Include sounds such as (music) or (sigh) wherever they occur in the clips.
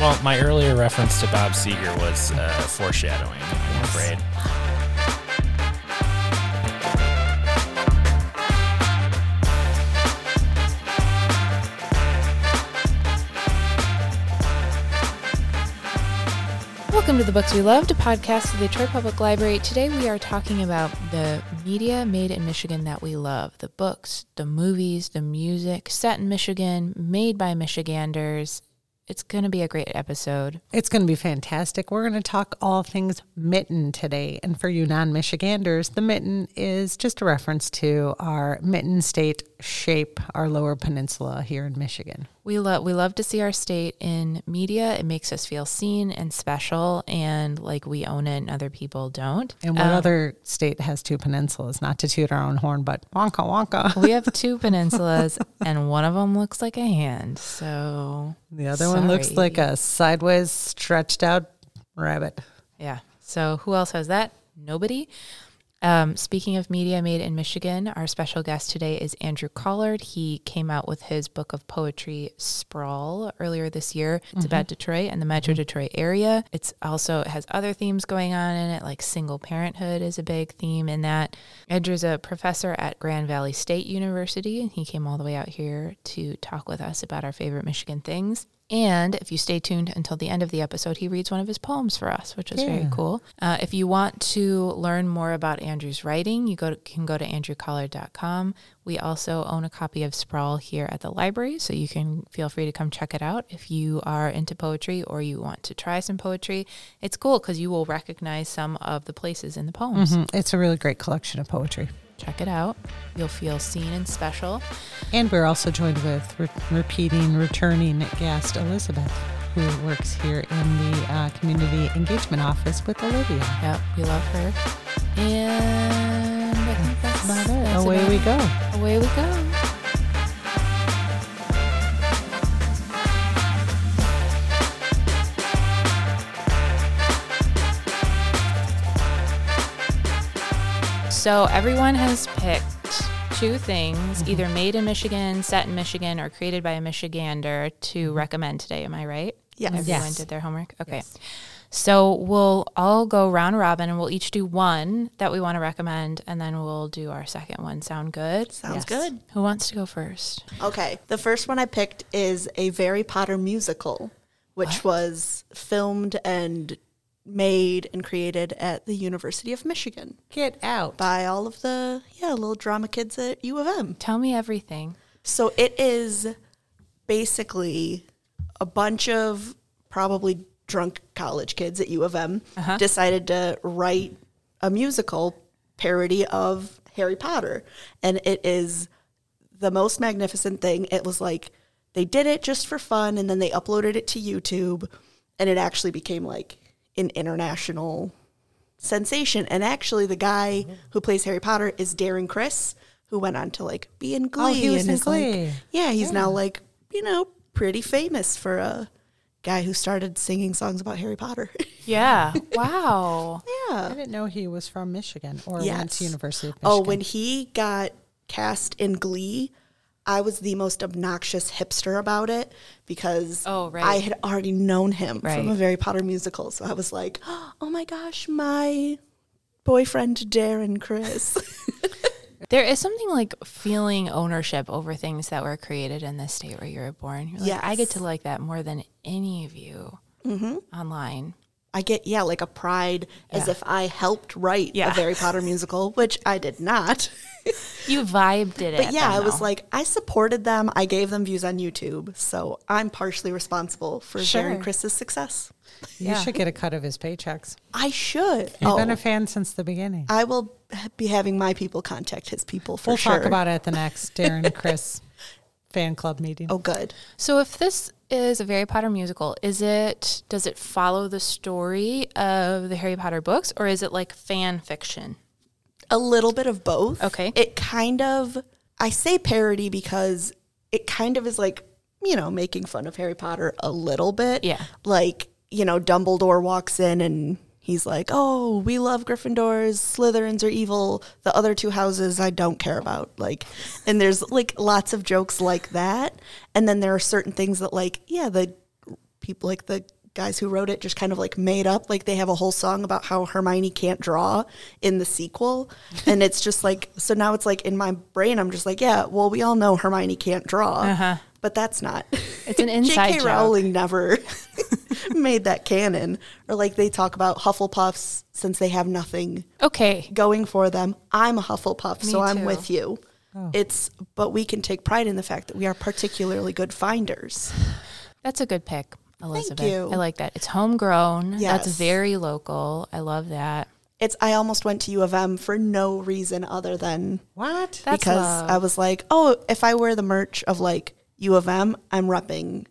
Well, my earlier reference to Bob Seger was uh, foreshadowing. I'm afraid. Welcome to the Books We Loved, a podcast of the Detroit Public Library. Today we are talking about the media made in Michigan that we love the books, the movies, the music set in Michigan, made by Michiganders. It's going to be a great episode. It's going to be fantastic. We're going to talk all things mitten today. And for you non Michiganders, the mitten is just a reference to our mitten state shape, our lower peninsula here in Michigan. We love we love to see our state in media. It makes us feel seen and special and like we own it and other people don't. And what um, other state has two peninsulas? Not to toot our own horn, but wonka wonka. we have (laughs) two peninsulas and one of them looks like a hand. So the other sorry. one looks like a sideways stretched out rabbit. Yeah. So who else has that? Nobody. Um, speaking of media made in Michigan, our special guest today is Andrew Collard. He came out with his book of poetry, Sprawl, earlier this year. It's mm-hmm. about Detroit and the Metro mm-hmm. Detroit area. It's also it has other themes going on in it, like single parenthood is a big theme in that. Andrew's a professor at Grand Valley State University. And he came all the way out here to talk with us about our favorite Michigan things. And if you stay tuned until the end of the episode, he reads one of his poems for us, which is yeah. very cool. Uh, if you want to learn more about Andrew's writing, you go to, can go to andrewcollard.com. We also own a copy of Sprawl here at the library, so you can feel free to come check it out if you are into poetry or you want to try some poetry. It's cool because you will recognize some of the places in the poems. Mm-hmm. It's a really great collection of poetry. Check it out. You'll feel seen and special. And we're also joined with re- repeating, returning guest Elizabeth, who works here in the uh, community engagement office with Olivia. Yep, we love her. And I think that's, that's about it. That's Away about we go. Away we go. So everyone has picked two things, mm-hmm. either made in Michigan, set in Michigan, or created by a Michigander to mm-hmm. recommend today. Am I right? Yes. Everyone yes. did their homework? Okay. Yes. So we'll all go round robin and we'll each do one that we want to recommend and then we'll do our second one. Sound good? Sounds yes. good. Who wants to go first? Okay. The first one I picked is a Harry Potter musical, which what? was filmed and made and created at the University of Michigan. Get out. By all of the, yeah, little drama kids at U of M. Tell me everything. So it is basically a bunch of probably drunk college kids at U of M uh-huh. decided to write a musical parody of Harry Potter. And it is the most magnificent thing. It was like they did it just for fun and then they uploaded it to YouTube and it actually became like an international sensation. And actually, the guy mm-hmm. who plays Harry Potter is Darren Criss, who went on to like be in Glee. Oh, he was and in Glee. Like, yeah, he's yeah. now like you know pretty famous for a guy who started singing songs about Harry Potter. (laughs) yeah. Wow. yeah. I didn't know he was from Michigan or yes. went to University of Michigan. Oh, when he got cast in Glee, I was the most obnoxious hipster about it because oh, right. I had already known him right. from a Harry Potter musical. So I was like, (gasps) oh my gosh, my boyfriend Darren Criss. (laughs) there is something like feeling ownership over things that were created in the state where you were born. You're like, yes. I get to like that more than any of you mm-hmm. online. I get yeah, like a pride yeah. as if I helped write yeah. a Harry Potter (laughs) musical, which I did not. You vibed it. But yeah, I was like, I supported them. I gave them views on YouTube, so I'm partially responsible for sure. Darren Criss's success. You yeah. should get a cut of his paychecks. I should. You've oh, been a fan since the beginning. I will be having my people contact his people for we'll sure. We'll talk about it at the next (laughs) Darren Criss fan club meeting. Oh, good. So if this is a Harry Potter musical, is it does it follow the story of the Harry Potter books, or is it like fan fiction? A little bit of both. Okay. It kind of I say parody because it kind of is like you know making fun of Harry Potter a little bit. Yeah. Like you know Dumbledore walks in and he's like, "Oh, we love Gryffindors. Slytherins are evil. The other two houses I don't care about." Like, and there's like lots of jokes like that. And then there are certain things that, like, yeah, the people like the guys who wrote it just kind of like made up like they have a whole song about how Hermione can't draw in the sequel (laughs) and it's just like so now it's like in my brain I'm just like yeah well we all know Hermione can't draw Uh-huh. but that's not It's an (laughs) inside J.K. Rowling never (laughs) made that canon or like they talk about Hufflepuffs since they have nothing Okay. going for them. I'm a Hufflepuff, so Me I'm with you. It's but we can take pride in the fact that we are particularly good finders. (sighs) That's a good pick, Elizabeth. you. I like that. It's homegrown. Yes. That's very local. I love that. It's I almost went to U of M for no reason other than What? That's because love. I was like, oh, if I wear the merch of like U of M, I'm repping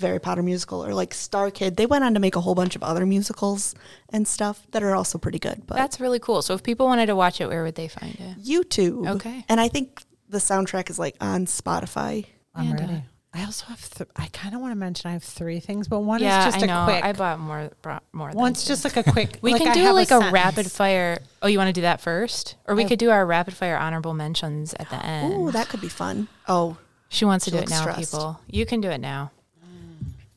Harry Potter musical or like StarKid. They went on to make a whole bunch of other musicals and stuff that are also pretty good. But That's really cool. So if people wanted to watch it, where would they find it? YouTube, Okay. and I think the soundtrack is like on Spotify. I'm And, uh, ready. I also have. Th- I kind of want to mention I have three things, but one yeah, is just I a know. quick. I bought more. Brought more. than One's two. just like a quick. (laughs) We like can I do have like a, sentence. rapid fire. Oh, you want to do that first, or we I- could do our rapid fire honorable mentions at the end. Oh, that could be fun. Oh, she wants to she do it now, stressed. people. You can do it now.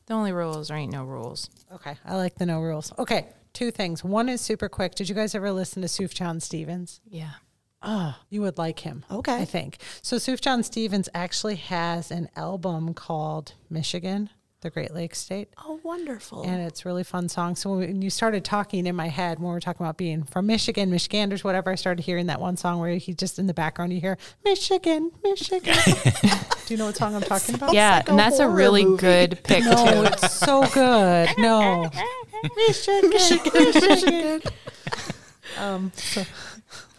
The only rules there ain't no rules. Okay, I like the no rules. Okay, two things. One is super quick. Did you guys ever listen to Sufjan Stevens? Yeah. Oh, you would like him. Okay. I think. So Sufjan Stevens actually has an album called Michigan, the Great Lakes State. oh, wonderful. And it's really fun song. So when you started talking in my head, when we were talking about being from Michigan, Michiganders, whatever, I started hearing that one song where he just in the background you hear Michigan, Michigan. (laughs) Do you know what song I'm talking about? yeah, like and that's a really movie. good pick No, too. it's so good. No. (laughs) Michigan, Michigan. (laughs) Um, so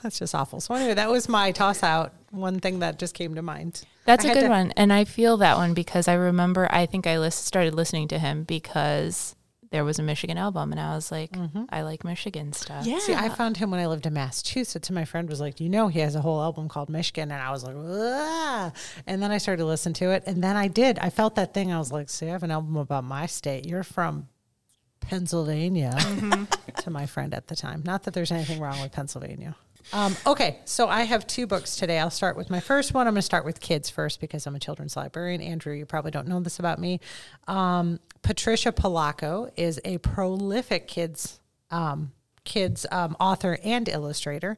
that's just awful. So anyway, that was my toss out. One thing that just came to mind. That's I a good to- one, and I feel that one because I remember. I think I lis- started listening to him because there was a Michigan album, and I was like, I like Michigan stuff. yeah. See, I found him when I lived in Massachusetts, and my friend was like, "You know, he has a whole album called Michigan," and I was like, "Ah!" And then I started to listen to it, and then I did. I felt that thing. I was like, "See, I have an album about my state. You're from Pennsylvania." (laughs) to my friend at the time. Not that there's anything wrong with Pennsylvania. Um, okay, so I have two books today. I'll start with my first one. I'm going to start with kids first because I'm a children's librarian. Andrew, you probably don't know this about me. Um, Patricia Polacco is a prolific kids um, kids um, author and illustrator.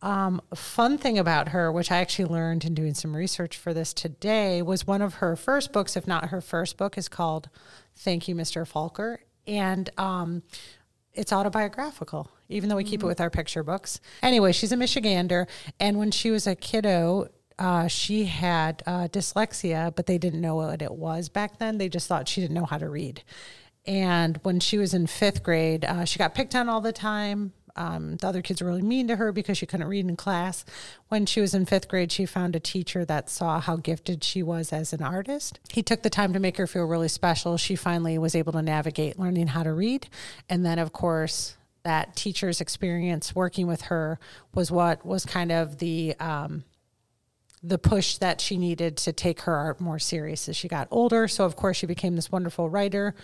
Um, fun thing about her, which I actually learned in doing some research for this today, was one of her first books, if not her first book, is called "Thank You, Mr. Falker," and um, it's autobiographical, even though we keep it with our picture books. Anyway, she's a Michigander, and when she was a kiddo, uh, she had uh, dyslexia, but they didn't know what it was back then. They just thought she didn't know how to read. And when she was in fifth grade, uh, she got picked on all the time. Um, the other kids were really mean to her because she couldn't read in class. When she was in fifth grade, she found a teacher that saw how gifted she was as an artist. He took the time to make her feel really special. She finally was able to navigate learning how to read. And then, of course, that teacher's experience working with her was what was kind of the um, the push that she needed to take her art more serious as she got older. So, of course, she became this wonderful writer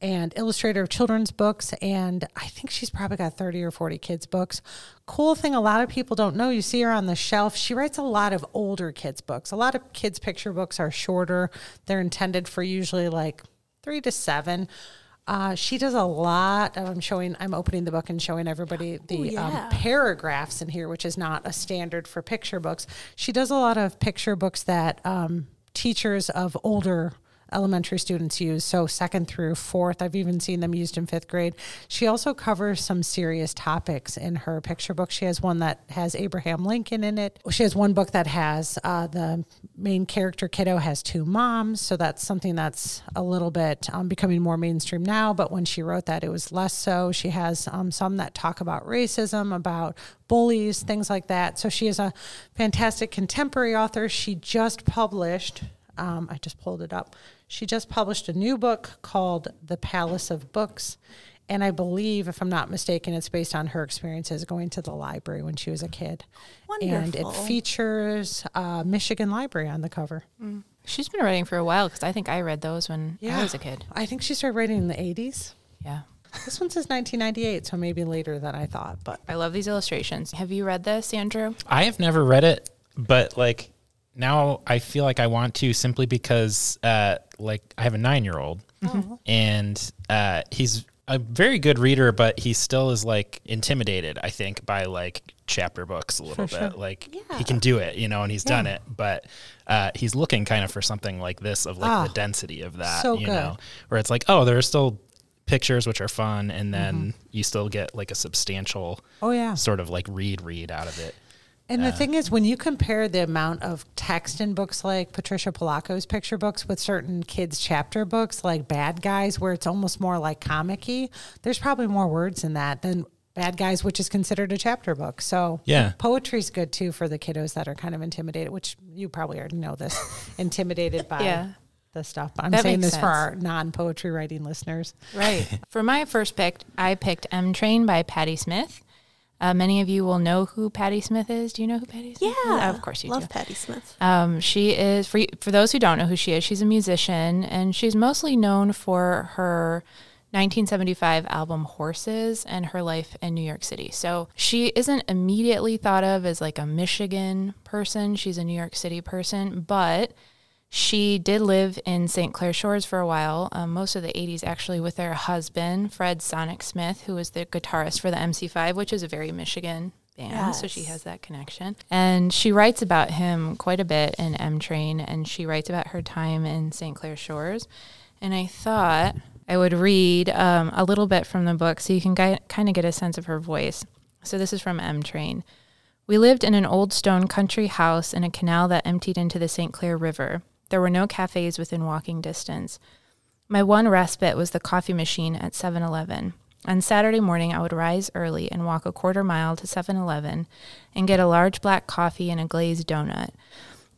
and illustrator of children's books. And I think she's probably got 30 or 40 kids' books. Cool thing a lot of people don't know you see her on the shelf. She writes a lot of older kids' books. A lot of kids' picture books are shorter, they're intended for usually like three to seven. Uh, she does a lot of, I'm showing, I'm opening the book and showing everybody the yeah. um, paragraphs in here, which is not a standard for picture books. She does a lot of picture books that um, teachers of older elementary students use. So, second through fourth, I've even seen them used in fifth grade. She also covers some serious topics in her picture book. She has one that has Abraham Lincoln in it. She has one book that has uh, the main character kiddo has two moms. So, that's something that's a little bit um, becoming more mainstream now. But when she wrote that, it was less so. She has um, some that talk about racism, about bullies, things like that. So, she is a fantastic contemporary author. She just published um, I just pulled it up. She just published a new book called The Palace of Books. And I believe, if I'm not mistaken, it's based on her experiences going to the library when she was a kid. Wonderful. And it features uh, Michigan Library on the cover. She's been writing for a while because I think I read those when I was a kid. I think she started writing in the 80s. Yeah. This one says 1998, so maybe later than I thought. But I love these illustrations. Have you read this, Andrew? I have never read it, but like now I feel like I want to simply because uh, like I have a nine year old and uh, he's a very good reader, but he still is like intimidated, I think, by like chapter books a little bit. Like he can do it, you know, and he's done it, but uh, he's looking kind of for something like this of like Ah, the density of that, so you good. know, where it's like, oh, there are still pictures which are fun, and then you still get like a substantial Oh yeah. sort of like read read out of it. And the thing is, when you compare the amount of text in books like Patricia Polacco's picture books with certain kids' chapter books, like Bad Guys, where it's almost more like comic y, there's probably more words in that than Bad Guys, which is considered a chapter book. So, Yeah. poetry's good too for the kiddos that are kind of intimidated, which you probably already know this, (laughs) intimidated by Yeah. the stuff. But I'm That saying makes this for our non poetry writing listeners. Right. For my first pick, I picked M Train by Patti Smith. Uh, many of you will know who Patti Smith is. Do you know who Patti Smith is? Yeah, of course you love do. Patti Smith. Um, she is for for those who don't know who she is. She's a musician, and she's mostly known for her 1975 album Horses and her life in New York City. So she isn't immediately thought of as like a Michigan person. She's a New York City person, but she did live in St. Clair Shores for a while, um, most of the 80s actually, with her husband, Fred Sonic Smith, who was the guitarist for the MC5, which is a very Michigan band. So she has that connection. And she writes about him quite a bit in M Train, and she writes about her time in St. Clair Shores. And I thought I would read um, a little bit from the book so you can gui- kind of get a sense of her voice. So this is from M Train. We lived in an old stone country house in a canal that emptied into the St. Clair River. There were no cafes within walking distance. My one respite was the coffee machine at 7 Eleven. On Saturday morning, I would rise early and walk a quarter mile to 7 Eleven and get a large black coffee and a glazed donut.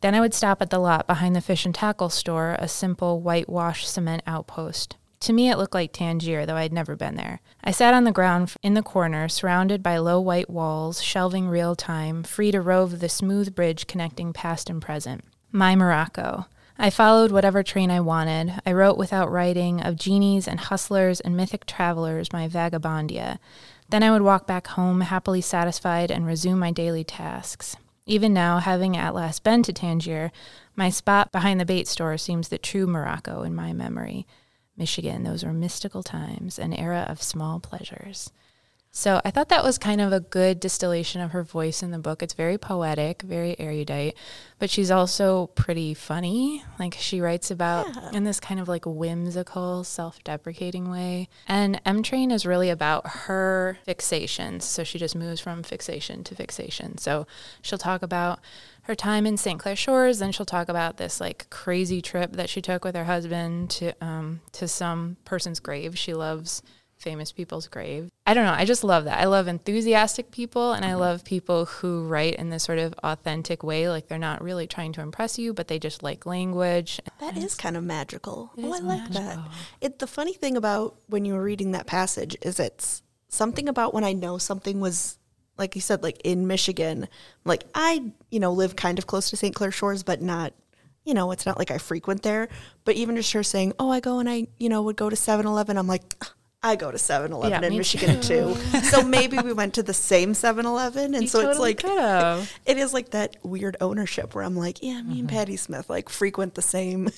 Then I would stop at the lot behind the fish and tackle store, a simple whitewash cement outpost. To me, it looked like Tangier, though I'd never been there. I sat on the ground in the corner, surrounded by low white walls, shelving real time, free to rove the smooth bridge connecting past and present. My Morocco. I followed whatever train I wanted. I wrote without writing of genies and hustlers and mythic travelers, my vagabondia. Then I would walk back home, happily satisfied, and resume my daily tasks. Even now, having at last been to Tangier, my spot behind the bait store seems the true Morocco in my memory. Michigan, those were mystical times, an era of small pleasures. So I thought that was kind of a good distillation of her voice in the book. It's very poetic, very erudite, but she's also pretty funny. Like she writes about in this kind of like whimsical, self-deprecating way. And M Train is really about her fixations. So she just moves from fixation to fixation. So she'll talk about her time in St. Clair Shores, then she'll talk about this like crazy trip that she took with her husband to um, to some person's grave. She loves famous people's grave. I don't know. I just love that. I love enthusiastic people and I mm-hmm. love people who write in this sort of authentic way. Like they're not really trying to impress you, but they just like language. That is kind of magical. Oh, I like that. It the funny thing about when you were reading that passage is it's something about when I know something was like you said, like in Michigan. Like I, you know, live kind of close to St. Clair Shores, but not you know, it's not like I frequent there. But even just her saying, Oh, I go and I, you know, would go to 7 Eleven, I'm like I go to 7 Eleven Yeah, in Michigan too. so maybe we went to the same 7 Eleven. And You so it's like could've. it is like that weird ownership where I'm like, Yeah, me and mm-hmm. Patti Smith like frequent the same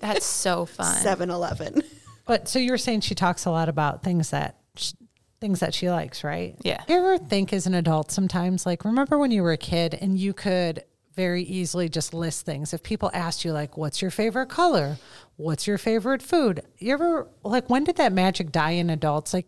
That's so (laughs) fun. 7 Eleven. But so you're saying she talks a lot about things that sh- things that she likes, right? Yeah. You ever think as an adult sometimes like remember when you were a kid and you could very easily just list things. If people asked you like what's your favorite color? What's your favorite food? You ever like when did that magic die in adults? Like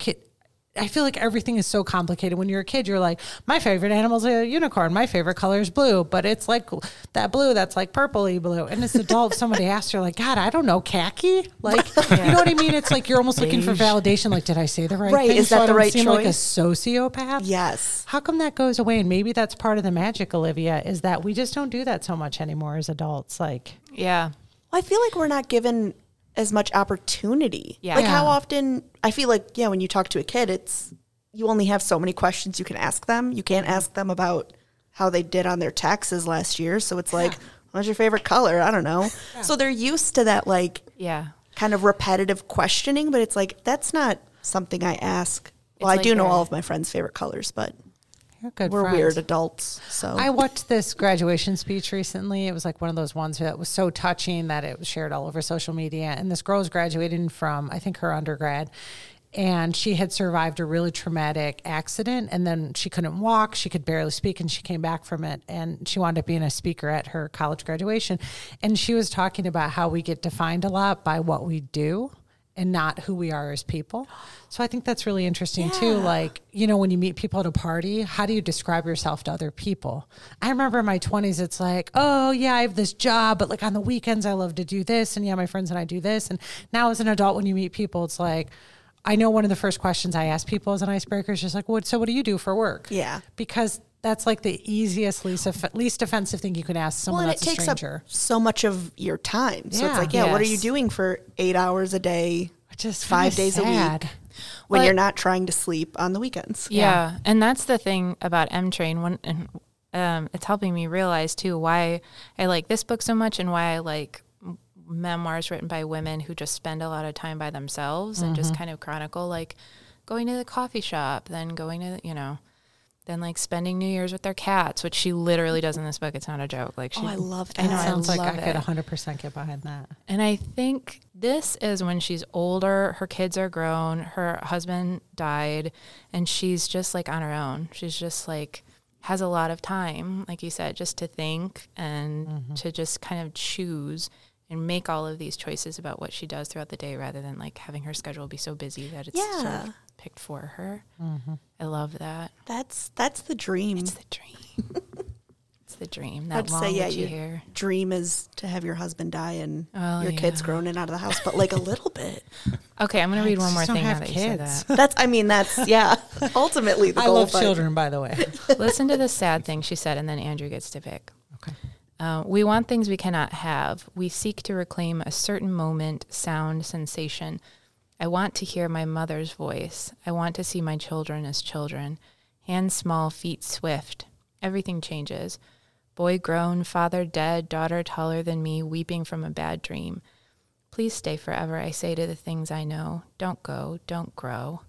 I feel like everything is so complicated. When you're a kid, you're like, my favorite animal is a unicorn. My favorite color is blue, but it's like that blue that's like purpley blue. And as an adult, if (laughs) somebody asks you, like, God, I don't know, khaki. Like, (laughs) you know what I mean? It's like you're almost looking for validation. Like, did I say the right Right, thing? is so that I the don't right seem like a sociopath? Yes. How come that goes away? And maybe that's part of the magic, Olivia, is that we just don't do that so much anymore as adults. Like, Yeah. I feel like we're not given as much opportunity. Yeah. Like how often I feel like yeah, when you talk to a kid, it's you only have so many questions you can ask them. You can't mm-hmm. ask them about how they did on their taxes last year. So it's like, what's your favorite color? I don't know. So they're used to that like Yeah. kind of repetitive questioning, but it's like that's not something I ask. Well, It's I do know a- all of my friends' favorite colors, but You're good we're friends. weird adults. So I watched this graduation speech recently. It was like one of those ones that was so touching that it was shared all over social media. And this girl was graduating from, I think, her undergrad. And she had survived a really traumatic accident. And then she couldn't walk. She could barely speak. And she came back from it. And she wound up being a speaker at her college graduation. And she was talking about how we get defined a lot by what we do and not who we are as people. So I think that's really interesting too. Like, you know, when you meet people at a party, how do you describe yourself to other people? I remember in my 20s, it's like, oh, yeah, I have this job, but like on the weekends, I love to do this. And yeah, my friends and I do this. And now as an adult, when you meet people, it's like, I know one of the first questions I ask people as an icebreaker is just like, what, so what do you do for work? Yeah. Because that's like the easiest, least, off- least offensive thing you can ask someone well, and it that's a takes up so much of your time. So Yeah. it's like, yeah, what are you doing for eight hours a day, Just five kinda days a week, when Well, you're not trying to sleep on the weekends? Yeah. And that's the thing about M Train when and um, it's helping me realize too why I like this book so much and why I like memoirs written by women who just spend a lot of time by themselves and just kind of chronicle like going to the coffee shop, then going to, you know, then like spending New Year's with their cats, which she literally does in this book. It's not a joke. Like she Oh, I love I know, that. I Sounds like I could 100% get behind that. And I think this is when she's older, her kids are grown, her husband died, and she's just like on her own. She's just like has a lot of time, like you said, just to think and Mm-hmm. to just kind of choose and make all of these choices about what she does throughout the day rather than like having her schedule be so busy that it's sort Yeah. of picked for her. Mm-hmm. I love that. That's that's the dream. It's the dream. (laughs) it's the dream. I'd That say, yeah, longevity your hair. dream is to have your husband die and Oh, your kids yeah. grown and out of the house, but like a little bit. (laughs) Okay, I'm gonna read one just more don't thing now have that you said kids. that. That's, I mean, that's yeah. (laughs) Ultimately, the I goal. love but- children, by the way. Listen to the sad thing she said, and then Andrew gets to pick. Okay. Uh, we want things we cannot have. We seek to reclaim a certain moment, sound, sensation. I want to hear my mother's voice. I want to see my children as children. Hands small, feet swift. Everything changes. Boy grown, father dead, daughter taller than me, weeping from a bad dream. Please stay forever, I say to the things I know. Don't go, don't grow.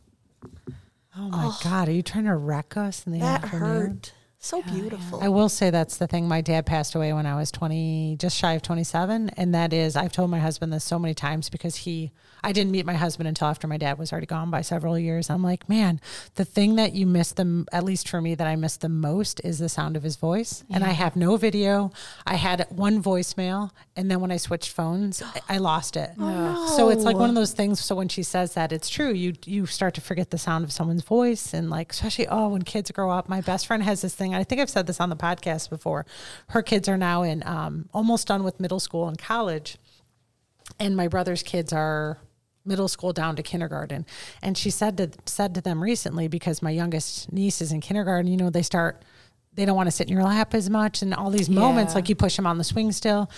Oh my God, are you trying to wreck us in the That afternoon? hurt. So beautiful. I will say that's the thing. My dad passed away when I was 20, just shy of 27. And that is, I've told my husband this so many times because he, I didn't meet my husband until after my dad was already gone by several years. I'm like, man, the thing that you miss the, at least for me, that I miss the most is the sound of his voice. And I have no video. I had one voicemail. And then when I switched phones, I- I lost it. Oh, so it's like one of those things. So when she says that, it's true. You, you start to forget the sound of someone's voice. And like, especially, oh, when kids grow up, my best friend has this thing. I think I've said this on the podcast before. Her kids are now in um, almost done with middle school and college and my brother's kids are middle school down to kindergarten and she said to said to them recently because my youngest niece is in kindergarten you know they start they don't want to sit in your lap as much and all these moments Yeah. like you push them on the swing still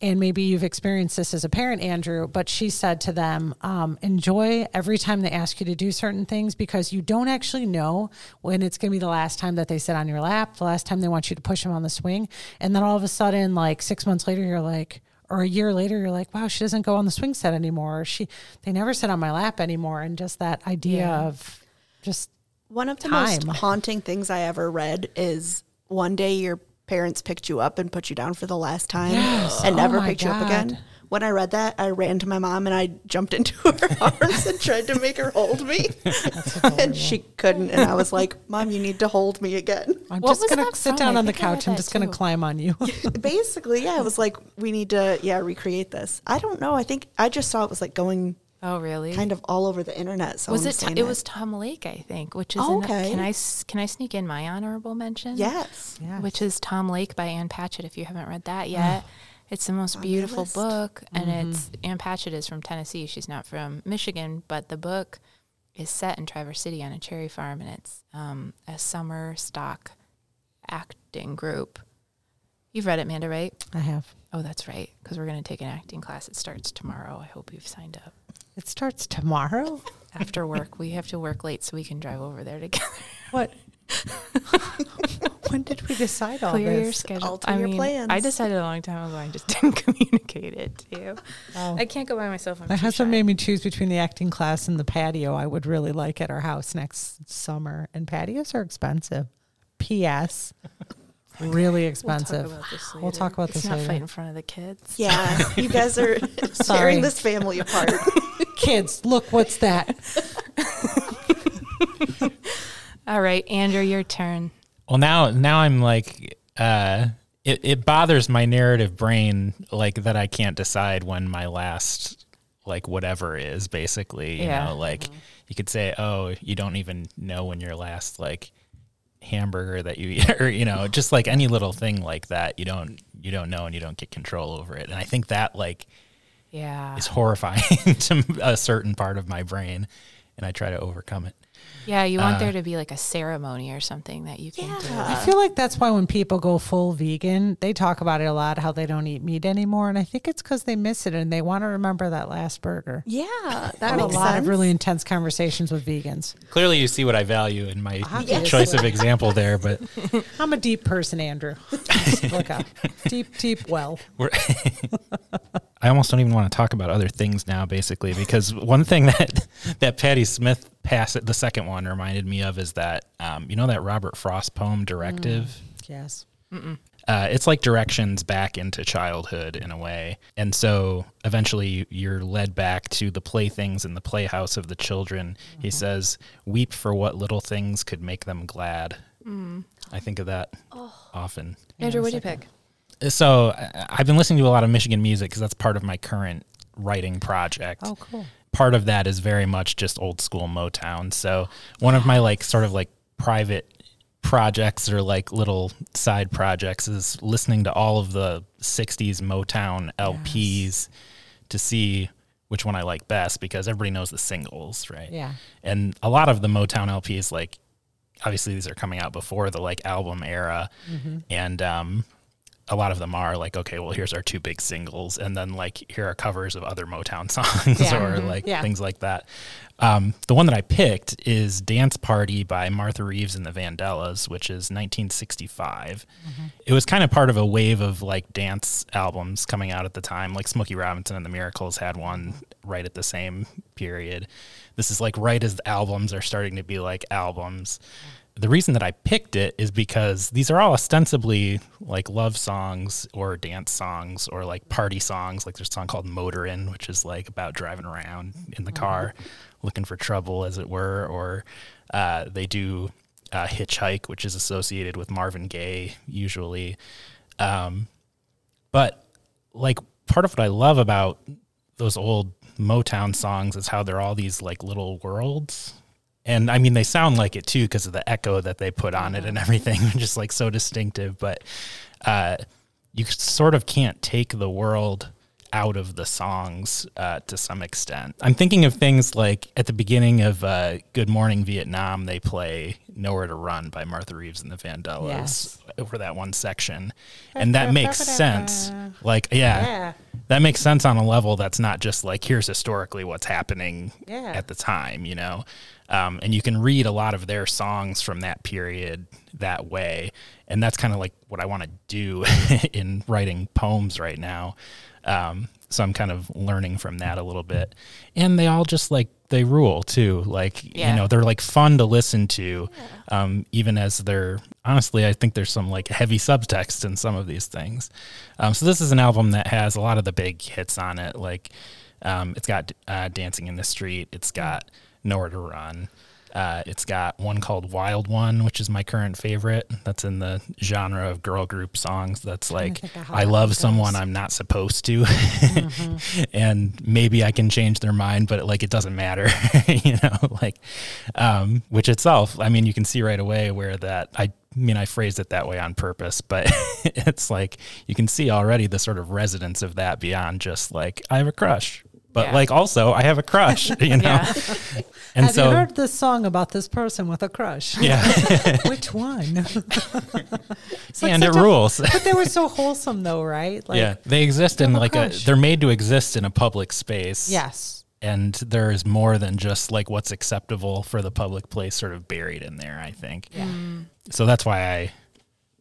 and maybe you've experienced this as a parent andrew but she said to them um, enjoy every time they ask you to do certain things because you don't actually know when it's going to be the last time that they sit on your lap the last time they want you to push them on the swing and then all of a sudden like six months later you're like or a year later you're like wow she doesn't go on the swing set anymore or she they never sit on my lap anymore and just that idea Yeah. of just One of the Time. most haunting things I ever read is one day your parents picked you up and put you down for the last time Yes. and Oh never my picked you up again. When I read that, I ran to my mom and I jumped into her (laughs) arms and tried to make her hold me. (laughs) (laughs) and she couldn't. And I was like, Mom, you need to hold me again. i'm What just gonna sit down I on the think I read couch i'm just gonna climb on you Basically, yeah, it was like, we need to, yeah, recreate this. I don't know. I think I just saw it was like going Oh, really? kind of all over the internet. So was it? It was Tom Lake, I think. Which is Oh, in- okay. can I s- can I sneak in my honorable mention? Yes. yeah Which is Tom Lake by Ann Patchett. If you haven't read that yet, it's the most beautiful book, and Mm-hmm. it's Ann Patchett is from Tennessee. She's not from Michigan, but the book is set in Traverse City on a cherry farm, and it's um, a summer stock acting group. You've read it, Amanda, right? i have Oh, that's right, because we're going to take an acting class. It starts tomorrow. I hope you've signed up. It starts tomorrow After work, we have to work late so we can drive over there together. what (laughs) when did we decide all Clear your this schedule. Alter I your mean, plans. I decided a long time ago. I just (laughs) didn't communicate it to you. Oh. I can't go by myself. I'm my husband shy. made me choose between the acting class and the patio I would really like at our house next summer. And patios are expensive. P.S. Really expensive. We'll expensive. talk about this later. We'll talk about Let's this not later. fight in front of the kids. Yeah, you guys are (laughs) tearing this family apart. Kids, look, what's that? All right, Andrew, your turn. Well, now now I'm like, uh, it it bothers my narrative brain like that I can't decide when my last like whatever is basically. You Yeah. know, like you could say, oh, you don't even know when your last like hamburger that you eat, (laughs) or you know, just like any little thing like that. You don't you don't know and you don't get control over it. And I think that like Yeah. is horrifying (laughs) to a certain part of my brain, and I try to overcome it. Yeah, you want Uh, there to be like a ceremony or something that you can do. I feel like that's why when people go full vegan, they talk about it a lot how they don't eat meat anymore, and I think it's because they miss it and they want to remember that last burger. Yeah, I that have a lot sense. of really intense conversations with vegans. Clearly, you see what I value in my Obviously. choice of example there, but (laughs) I'm a deep person, Andrew. Just (laughs) Look up, deep, deep well. we're (laughs) I almost don't even want to talk about other things now, basically, because one thing that that Patti Smith pass the second one reminded me of is that um, you know that Robert Frost poem "Directive." Yes. Uh, it's like directions back into childhood in a way, and so eventually you- you're led back to the playthings in the playhouse of the children. He says, "Weep for what little things could make them glad." I think of that often. Andrew, what'd you pick? So I- I've been listening to a lot of Michigan music because that's part of my current writing project. Oh, cool. Part of that is very much just old school Motown. So one of my like sort of like private projects or like little side projects is listening to all of the 60s Motown LPs to see which one I like best because everybody knows the singles, right? Yeah. And a lot of the Motown LPs like obviously these are coming out before the like album era and um a lot of them are like okay well here's our two big singles and then like here are covers of other motown (laughs) songs Yeah. or Mhm. like Yeah. things like that. Um, the one that i picked is dance party by martha reeves and the vandellas which is 1965 it was kind of part of a wave of like dance albums coming out at the time. Like smokey robinson and the miracles had one right at the same period. This is like right as the albums are starting to be like albums the reason that I picked it is because these are all ostensibly like love songs or dance songs or like party songs. Like there's a song called Motorin, which is like about driving around in the car looking for trouble, as it were. Or uh, they do uh, Hitchhike, which is associated with Marvin Gaye usually. Um, but like part of what I love about those old Motown songs is how they're all these like little worlds. And I mean, they sound like it too because of the echo that they put on it and everything, (laughs) just like so distinctive. But uh, you sort of can't take the world out of the songs uh, to some extent. I'm thinking of things like at the beginning of uh, Good Morning Vietnam, they play Nowhere to Run by Martha Reeves and the Vandellas Yes. over that one section. And that makes sense. Like, yeah, Yeah. that makes sense on a level that's not just like, here's historically what's happening Yeah. at the time, you know? Um, and you can read a lot of their songs from that period that way. And that's kind of like what I want to do (laughs) in writing poems right now. Um, so I'm kind of learning from that a little bit. And they all just like, they rule too. Like, Yeah. you know, they're like fun to listen to, um, even as they're honestly, I think there's some like heavy subtext in some of these things. Um, so this is an album that has a lot of the big hits on it. Like, um, it's got uh, Dancing in the Street, it's got Nowhere to Run. Uh, it's got one called Wild One, which is my current favorite. That's in the genre of girl group songs. That's like, I love someone goes. I'm not supposed to. (laughs) and maybe I can change their mind, but like it doesn't matter, (laughs) you know, like, um, which itself, I mean, you can see right away where that, I mean, I phrased it that way on purpose, but (laughs) it's like you can see already the sort of resonance of that beyond just like, I have a crush. But Yeah. like also, I have a crush, (laughs) you know, Yeah. (laughs) and Have so you heard this song about this person with a crush? yeah, (laughs) Which one? It's like and it a- rules. but they were so wholesome, though, right? Like, yeah, they exist in have a like a. They're made to exist in a public space. Yes. and there is more than just like what's acceptable for the public place, sort of buried in there. I think. Yeah. So that's why I.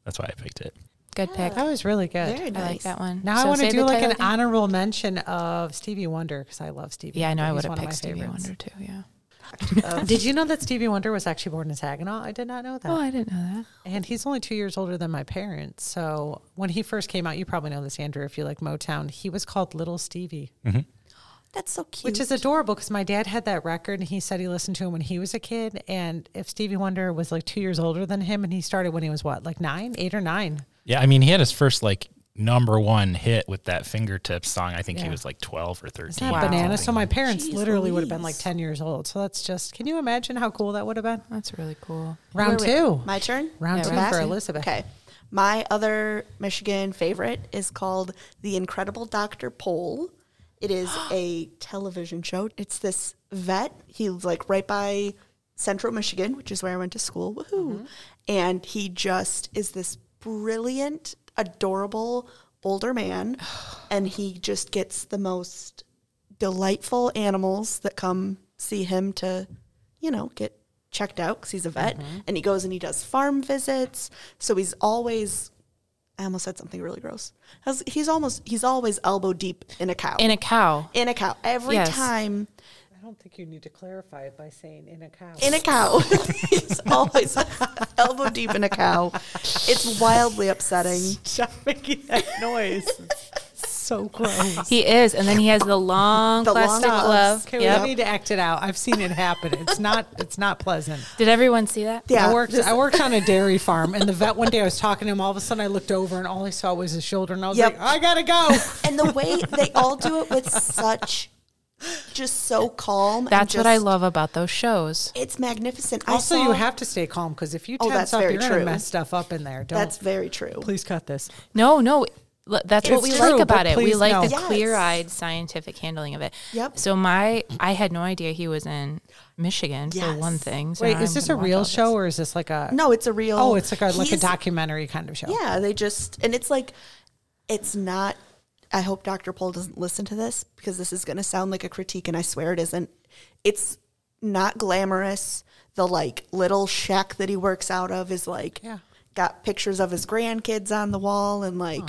That's why I picked it. Good pick. That was really good. Very I like that one. Now I want to do like an again. honorable mention of Stevie Wonder because I love Stevie. Yeah, I know. I would have picked Stevie favorites. Wonder too. Yeah. (laughs) Did you know that Stevie Wonder was actually born in Saginaw? I did not know that. Oh, I didn't know that. And he's only two years older than my parents. So when he first came out, you probably know this, Andrew, if you like Motown, he was called Little Stevie, mm-hmm. That's so cute. which is adorable because my dad had that record and he said he listened to him when he was a kid. And if Stevie Wonder was like two years older than him and he started when he was what, like nine, eight or nine? Yeah, I mean, he had his first like number one hit with that fingertips song. I think he Yeah. was like 12 or 13. Is that Wow. banana? So my parents Jeez literally would have been Louise. like 10 years old. So that's just, can you imagine how cool that would have been? That's really cool. Round Wait, wait, two. My turn. Round Yeah, two for. Elizabeth. Okay. My other Michigan favorite is called The Incredible Dr. Pol. It is (gasps) a television show. It's this vet. He's like right by Central Michigan, which is where I went to school. Woohoo. Mm-hmm. And he just is this brilliant, adorable older man. (sighs) and he just gets the most delightful animals that come see him to, you know, get checked out because he's a vet. Mm-hmm. And he goes and he does farm visits. So he's always, I almost said something really gross. He's almost, he's always elbow deep in a cow. In a cow. in a cow. Every Yes. time don't think you need to clarify it by saying in a cow. in a cow. (laughs) he's always elbow deep in a cow. It's wildly upsetting. Stop making that noise. So gross. He is, and then he has the long The long plastic gloves. glove. Okay, Yep. we need to act it out. I've seen it happen. It's not. It's not pleasant. Did everyone see that? Yeah. I worked. I worked on a dairy farm, and the vet one day I was talking to him. All of a sudden, I looked over, and all I saw was his shoulder, and I was Yep. like, "I gotta go." And the way they all do it with such, just so calm. and That's what I love about those shows. It's magnificent. Also, saw- you have to stay calm because if you Oh, tense that's up, very you're gonna mess stuff up in there. Don't. That's very true. please cut this. No, no. l- That's what we true, like about it. We like no. the Yes. clear-eyed scientific handling of it. Yep. So my, I had no idea he was in Michigan for one thing. So Wait, is I'm this a real show this. or is this like a? No, it's a real. Oh, it's like a like a documentary kind of show. Yeah, they just and it's like it's not I hope Dr. Pol doesn't listen to this because this is going to sound like a critique and I swear it isn't. It's not glamorous. The like little shack that he works out of is like Yeah. got pictures of his grandkids on the wall and like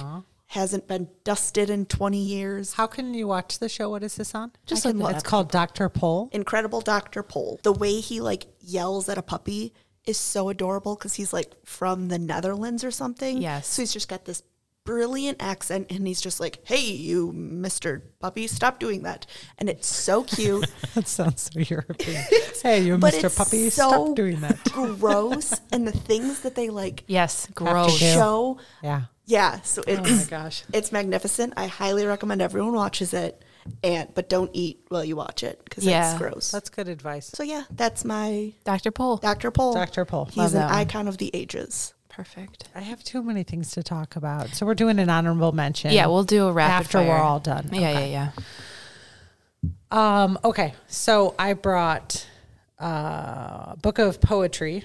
hasn't been dusted in 20 years. How can you watch the show? What is this on? Just like it's called Doctor Pol. Incredible Dr. Pol. The way he like yells at a puppy is so adorable because he's like from the Netherlands or something. Yes. So he's just got this brilliant accent and he's just like, hey, you Mr. Puppy, stop doing that. And it's so cute, (laughs) That sounds so European. (laughs) hey, you, but Mr. it's Puppy, so stop doing that. (laughs) gross. And the things that they like Yes, gross. show. Yeah. Yeah. So it's Oh it's, my gosh. it's magnificent. I highly recommend everyone watches it. And, but don't eat while you watch it because Yeah. it's gross. That's good advice. so yeah, that's my Dr. Pol. Dr. Pol. Dr. Pol. He's Love an that one. icon of the ages. Perfect. I have too many things to talk about. So we're doing an honorable mention. Yeah, we'll do a rapid after fire. we're all done. Yeah, Okay. yeah, yeah. Um, okay, so I brought uh, a book of poetry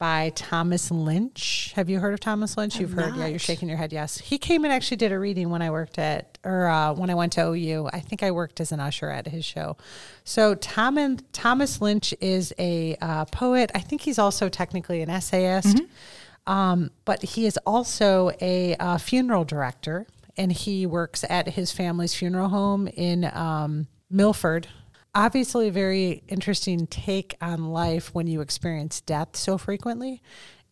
by Thomas Lynch. Have you heard of Thomas Lynch? You've heard, yeah. You're shaking your head. Yes, he came and actually did a reading when I worked at, or uh, when I went to OU. I think I worked as an usher at his show. So Tom Thomas Lynch is a uh, poet. I think he's also technically an essayist. Um, but he is also a uh, funeral director, and he works at his family's funeral home in um, Milford. Obviously, a very interesting take on life when you experience death so frequently.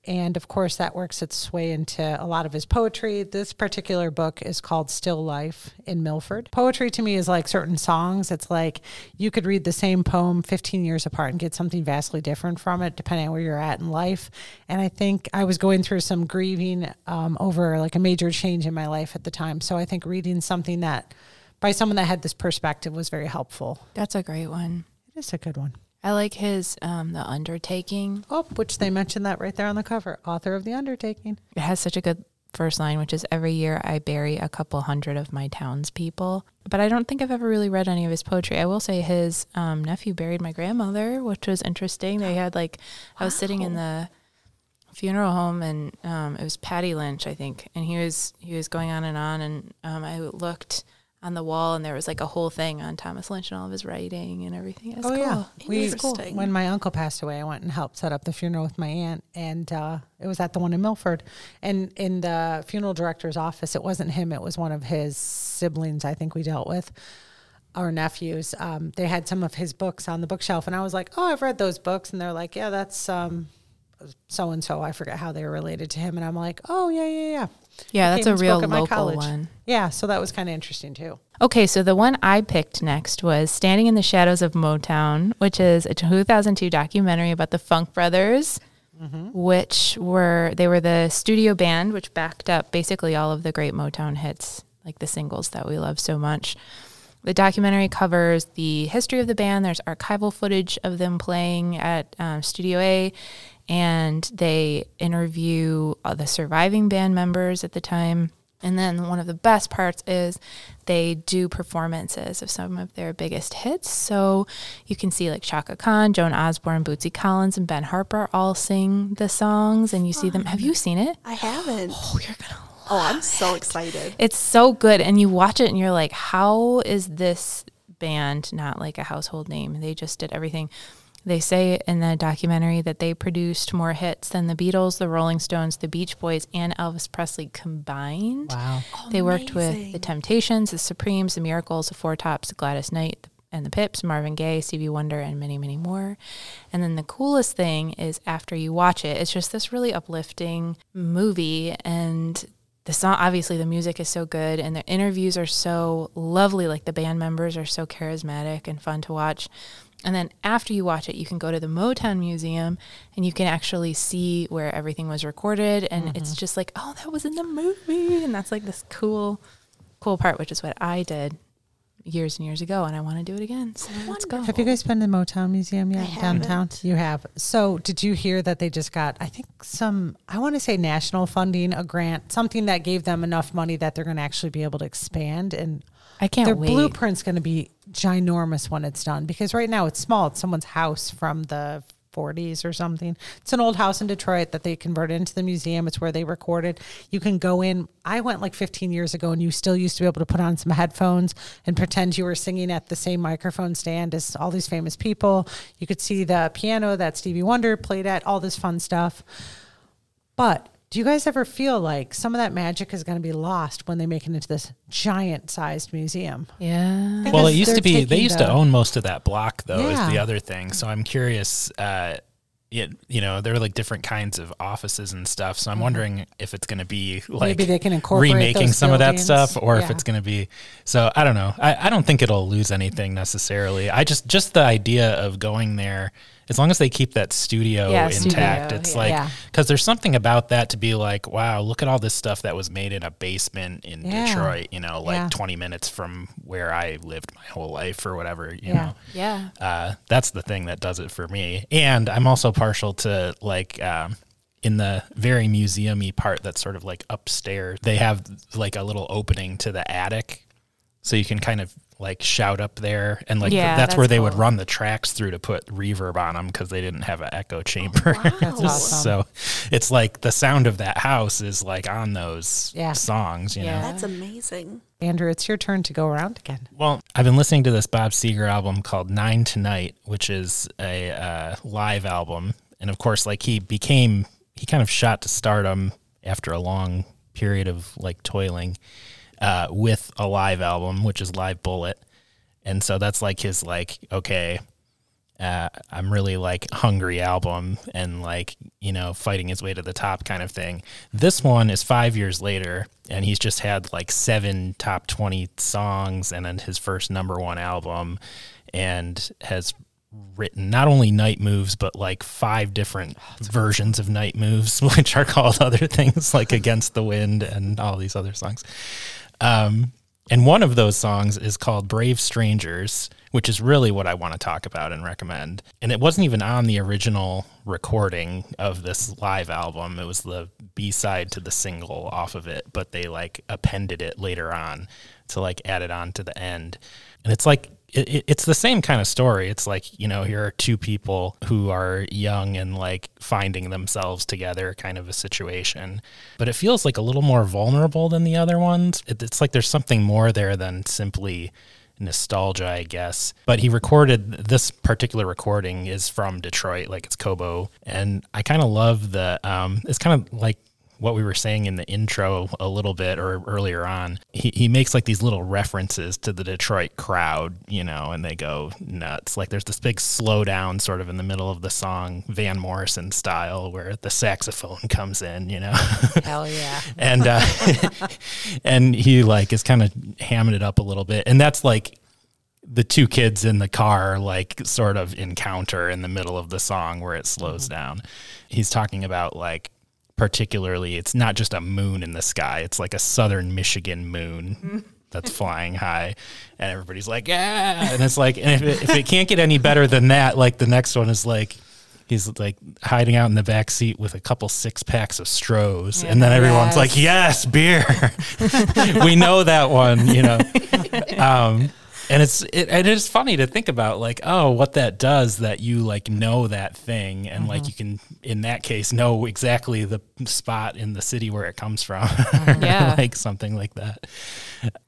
And of course, that works its way into a lot of his poetry. This particular book is called Still Life in Milford. Poetry to me is like certain songs. It's like you could read the same poem 15 years apart and get something vastly different from it, depending on where you're at in life. And I think I was going through some grieving um, over like a major change in my life at the time. So I think reading something that by someone that had this perspective was very helpful. That's a great one. It is a good one. I like his um, The Undertaking. Oh, which they mentioned that right there on the cover. Author of The Undertaking. It has such a good first line, which is every year I bury a couple hundred of my townspeople. But I don't think I've ever really read any of his poetry. I will say his um, nephew buried my grandmother, which was interesting. They had like, I was sitting in the funeral home and um, it was Patty Lynch, I think, and he was he was going on and on, and um, I looked on the wall and there was like a whole thing on Thomas Lynch and all of his writing and everything. It was Oh cool. yeah, we Interesting. when my uncle passed away, I went and helped set up the funeral with my aunt, and uh, it was at the one in Milford. And in the funeral director's office, it wasn't him; it was one of his siblings. I think we dealt with. our nephews, um, they had some of his books on the bookshelf, and I was like, "Oh, I've read those books," and they're like, "Yeah, that's um, so and so." I forget how they were related to him, and I'm like, "Oh, yeah, yeah, yeah." Yeah, that's a real local one. Yeah, so that was kind of interesting too. Okay, so the one I picked next was Standing in the Shadows of Motown, which is a 2002 documentary about the Funk Brothers, which were they were the studio band which backed up basically all of the great Motown hits, like the singles that we love so much. The documentary covers the history of the band. There's archival footage of them playing at um, Studio A, and they interview uh, the surviving band members at the time. And then one of the best parts is they do performances of some of their biggest hits. So you can see like Chaka Khan, Joan Osborne, Bootsy Collins, and Ben Harper all sing the songs, and you see them. Have you seen it? I haven't. Oh, you're gonna Oh, I'm so excited. it's so good. And you watch it and you're like, how is this band not like a household name? They just did everything. They say in the documentary that they produced more hits than the Beatles, the Rolling Stones, the Beach Boys, and Elvis Presley combined. Wow. They worked with the Temptations, the Supremes, the Miracles, the Four Tops, the Gladys Knight, and the Pips, Marvin Gaye, Stevie Wonder, and many, many more. And then the coolest thing is after you watch it, it's just this really uplifting movie. And the song, obviously, the music is so good, and the interviews are so lovely. Like the band members are so charismatic and fun to watch. And then after you watch it, you can go to the Motown Museum and you can actually see where everything was recorded. And it's mm-hmm. just like, oh, that was in the movie. And that's like this cool, cool part, which is what I did years and years ago. And I want to do it again. So let's go. Have you guys been to the Motown Museum yet downtown? You have. So, did you hear that they just got, I think, some, I want to say national funding, a grant, something that gave them enough money that they're going to actually be able to expand and I can't their wait. blueprint's going to be ginormous when it's done because right now it's small. It's someone's house from the 40s or something. It's an old house in Detroit that they converted into the museum. It's where they recorded. You can go in. I went like 15 years ago and you still used to be able to put on some headphones and pretend you were singing at the same microphone stand as all these famous people. You could see the piano that Stevie Wonder played at, all this fun stuff. But do you guys ever feel like some of that magic is going to be lost when they make it into this giant sized museum? Yeah. Well, it used to be they taking used to own most of that block though yeah. is the other thing. So I'm curious uh it, you know, there are like different kinds of offices and stuff. So I'm wondering if it's going to be like Mm-hmm. Maybe they can incorporate remaking those some of that stuff, or if it's going to be. So I don't know. I, I don't think it'll lose anything necessarily. I just just the idea of going there, as long as they keep that studio Yeah, intact, studio, it's yeah. like Yeah. because there's something about that to be like, wow, look at all this stuff that was made in a basement in. Detroit. You know, like Yeah. 20 minutes from where I lived my whole life or whatever. You know, Yeah. uh, that's the thing that does it for me. And I'm also partial to like um, in the very museumy part that's sort of like upstairs. They have like a little opening to the attic, so you can kind of like shout up there, and like Yeah, that's, where that's they would run the tracks through to put reverb on them because they didn't have an echo chamber. (laughs) That's awesome. so it's like the sound of that house is like on those Yeah. songs, you know. Yeah. That's amazing. Andrew, it's your turn to go around again. Well, I've been listening to this Bob Seger album called Nine Tonight, which is a uh, live album. And of course, like he became, he kind of shot to stardom after a long period of like toiling uh, with a live album, which is Live Bullet. And so that's like his, like, okay, uh, I'm really like hungry album and like you know fighting his way to the top kind of thing. This one is five years later, and he's just had like seven top twenty songs and then his first number one album, and has written not only night moves but like five different versions of night moves, (laughs) which are called other things like Against the Wind and all these other songs. Um, and one of those songs is called Brave Strangers, which is really what I want to talk about and recommend. And it wasn't even on the original recording of this live album. It was the B side to the single off of it, but they like appended it later on to like add it on to the end. And it's like, it, it- it's the same kind of story. It's like, you know, here are two people who are young and like finding themselves together kind of a situation. But it feels like a little more vulnerable than the other ones. It, it's like there's something more there than simply nostalgia, I guess. But he recorded this particular recording is from Detroit, like it's Cobo. And I kind of love the, um, it's kind of like what we were saying in the intro a little bit or earlier on. He he makes like these little references to the Detroit crowd, you know, and they go nuts. Like there's this big slowdown sort of in the middle of the song, Van Morrison style, where the saxophone comes in, you know. (laughs) Hell yeah. and uh, (laughs) and he like is kind of hamming it up a little bit, and that's like the two kids in the car like sort of encounter in the middle of the song where it slows down. He's talking about like particularly it's not just a moon in the sky, it's like a southern Michigan moon. That's (laughs) flying high, and everybody's like, "Yeah!" And it's like, and if it, if it can't get any better than that, like the next one is like, he's like hiding out in the back seat with a couple six packs of Strohs, and then everyone's Yes. like, "Yes, beer." (laughs) we know that one, you know. (laughs) Um, and it's it, and it's funny to think about, like, oh, what that does that you like know that thing, and like mm-hmm. you can, in that case, know exactly the spot in the city where it comes from, mm-hmm. (laughs) Yeah. like something like that.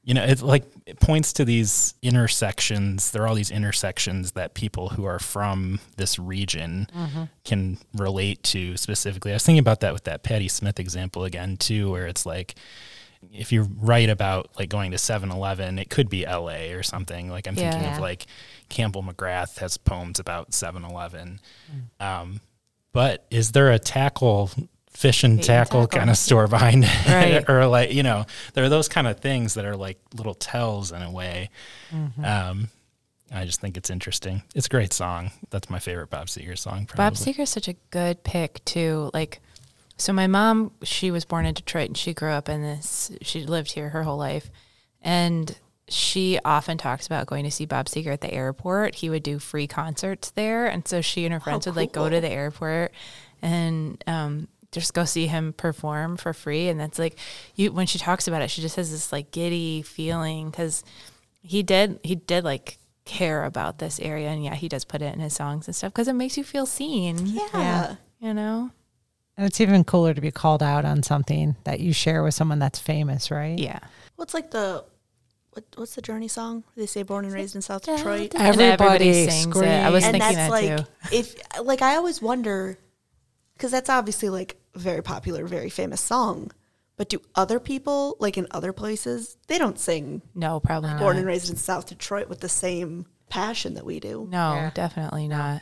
You know, it's like it points to these intersections. There are all these intersections that people who are from this region mm-hmm. can relate to specifically. I was thinking about that with that Patti Smith example again too, where it's like if you're right about like going to 7-Eleven, it could be LA or something. Like I'm thinking Yeah. of like Campbell McGrath has poems about 7-Eleven. Um, but is there a tackle fish and tackle, tackle. kind of store behind it? (laughs) Or like, you know, there are those kind of things that are like little tells in a way. Um, I just think it's interesting. It's a great song. That's my favorite Bob Seger song. Probably. Bob Seger's such a good pick too. Like, so my mom, she was born in Detroit and she grew up in this. She lived here her whole life, and she often talks about going to see Bob Seger at the airport. He would do free concerts there, and so she and her friends would like go to the airport and um, just go see him perform for free. And that's like you when she talks about it, she just has this like giddy feeling because he did he did like care about this area and yeah he does put it in his songs and stuff because it makes you feel seen Yeah. Yeah. you know And it's even cooler to be called out on something that you share with someone that's famous, right? yeah What's like the what, what's the Journey song? They say born and raised in South Detroit. and everybody Everybody sings it i was and thinking that's that like too if like I always wonder because that's obviously like a very popular, very famous song. But do other people like in other places they don't sing no probably not born and raised in South Detroit with the same passion that we do? no Yeah. definitely not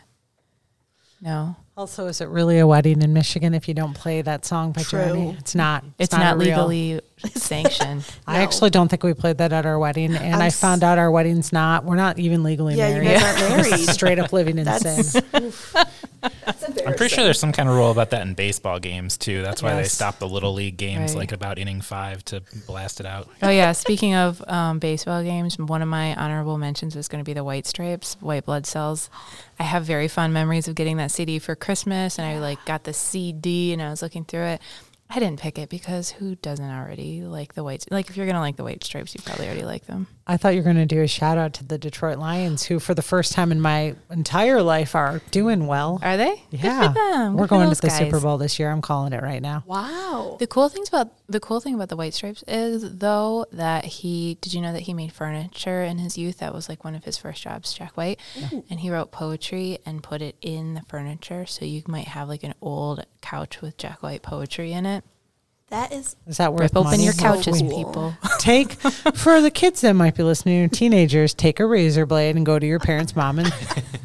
no Also, is it really a wedding in Michigan if you don't play that song by True. Journey? It's not. it's, not, a real- legally sanctioned (laughs) I actually don't think we played that at our wedding, and I'm i found out our wedding's not. We're not even legally Yeah, you married. guys aren't (laughs) married. Straight up living in sin. (laughs) I'm pretty sure there's some kind of rule about that in baseball games too. That's why they stop the little league games Right. like about inning five to blast it out. oh yeah speaking of um, baseball games one of my honorable mentions was going to be the white stripes white blood cells i have very fond memories of getting that cd for christmas and i like got the cd and i was looking through it i didn't pick it because who doesn't already like the white like if you're going to like the white stripes you probably already like them I thought you were going to do a shout out to the Detroit Lions, who for the first time in my entire life are doing well. are they Good yeah, for them. we're Good going those to the Super. Bowl this year. I'm calling it right now. Wow. The cool things about the cool thing about the White Stripes is though that he did you know that he made furniture in his youth? That was like one of his first jobs, Jack White, and he wrote poetry and put it in the furniture. So you might have like an old couch with Jack White poetry in it. That is Is that worth Rip open money? your couches, cool. people. take for the kids that might be listening, teenagers, take a razor blade and go to your parents' mom and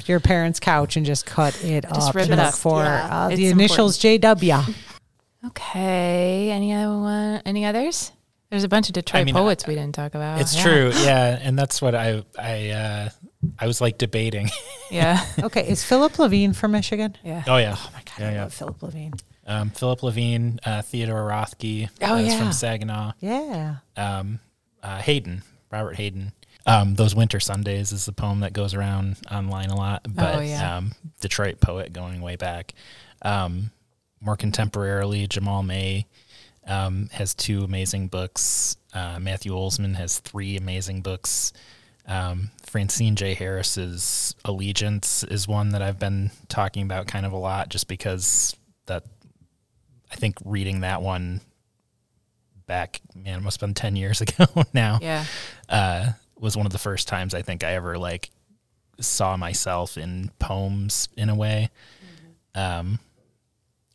your parents' couch and just cut it off. Just up. rip it look up. for Yeah. uh, It's the initials JW. Okay. Any other one? Any others? There's a bunch of Detroit mean, poets we didn't talk about. it's Yeah. true, yeah, and that's what I I uh, I was like debating. Yeah. (laughs) Okay, is Philip Levine from Michigan? Yeah. oh yeah, Oh my god, Yeah, I yeah. love Philip Levine. Um, Philip Levine, uh, Theodore Roethke, Oh, uh, yeah. from Saginaw, Yeah. um, uh, Hayden, Robert Hayden. Um, Those Winter Sundays is the poem that goes around online a lot, but Oh, yeah. um, Detroit poet going way back. Um, more contemporarily, Jamaal May um, has two amazing books. Uh, Matthew Olzmann has three amazing books. Um, Francine J. Harris's Allegiance is one that I've been talking about kind of a lot, just because I think reading that one back, man, it must have been ten years (laughs) ago (laughs) now Yeah. uh, was one of the first times I think I ever like saw myself in poems in a way. Um,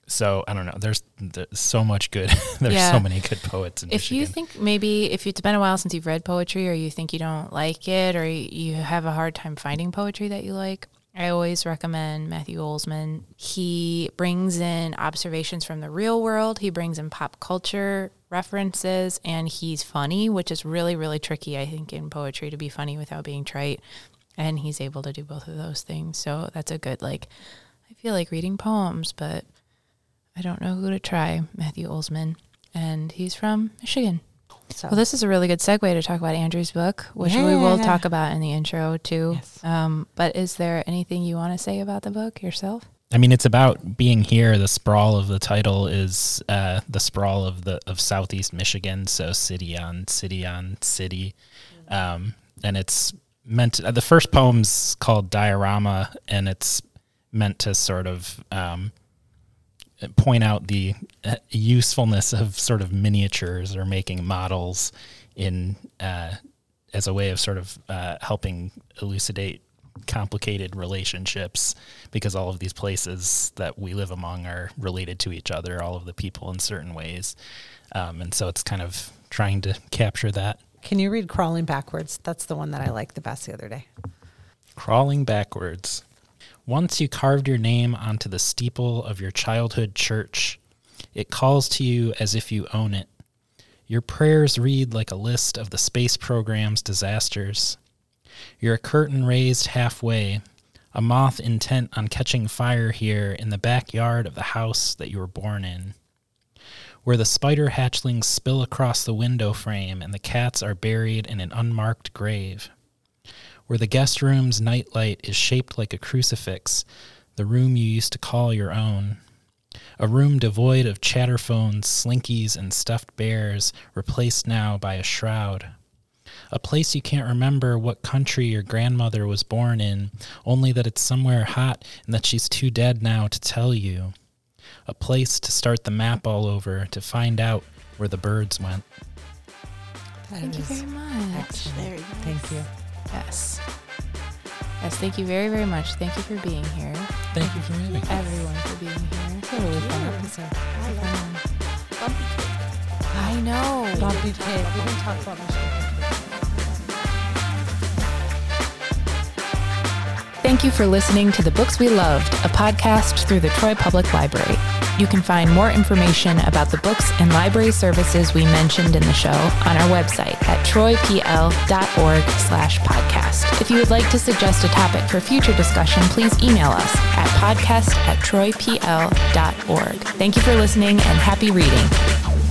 so I don't know. There's, there's so much good. (laughs) there's Yeah. so many good poets in If you think maybe if it's been a while since you've read poetry or you think you don't like it or you have a hard time finding poetry that you like, I always recommend Matthew Olzmann. He brings in observations from the real world, he brings in pop culture references, and he's funny, which is really, really tricky, I think, in poetry to be funny without being trite. And he's able to do both of those things. So that's a good, like, I feel like reading poems, but I don't know who to try. Matthew Olzmann. And he's from Michigan. So Well, this is a really good segue to talk about Andrew's book, which we will talk about in the intro too. Yes. Um, but is there anything you want to say about the book yourself? I mean, it's about being here. The sprawl of the title is uh, the sprawl of the of Southeast Michigan, so city on city on city, um, and it's meant. uh, the first poem's called Diorama, and it's meant to sort of um, point out the uh, usefulness of sort of miniatures or making models in uh, as a way of sort of uh, helping elucidate complicated relationships because all of these places that we live among are related to each other, all of the people in certain ways. Um, and so it's kind of trying to capture that. can you read Crawling Backwards? That's the one that I liked the best the other day. Crawling backwards. Once you carved your name onto the steeple of your childhood church, it calls to you as if you own it. Your prayers read like a list of the space program's disasters. You're a curtain raised halfway, a moth intent on catching fire here in the backyard of the house that you were born in. Where the spider hatchlings spill across the window frame and the cats are buried in an unmarked grave where the guest room's nightlight is shaped like a crucifix, the room you used to call your own. A room devoid of chatterphones, slinkies, and stuffed bears, replaced now by a shroud. A place you can't remember what country your grandmother was born in, only that it's somewhere hot and that she's too dead now to tell you. A place to start the map all over, to find out where the birds went. That Thank you very much. excellent. Very nice. Thank you. Yes. Yes, thank you very, very much. Thank you for being here. Thank you for having me. Everyone for being here. It's a really fun episode. Um, Bumpy cake. I know. Bumpy Kid. We didn't talk about Michigan. Thank you for listening to The Books We Loved, a podcast through the Troy Public Library. You can find more information about the books and library services we mentioned in the show on our website at troypl.org slash podcast. If you would like to suggest a topic for future discussion, please email us at podcast at troypl.org. Thank you for listening and happy reading.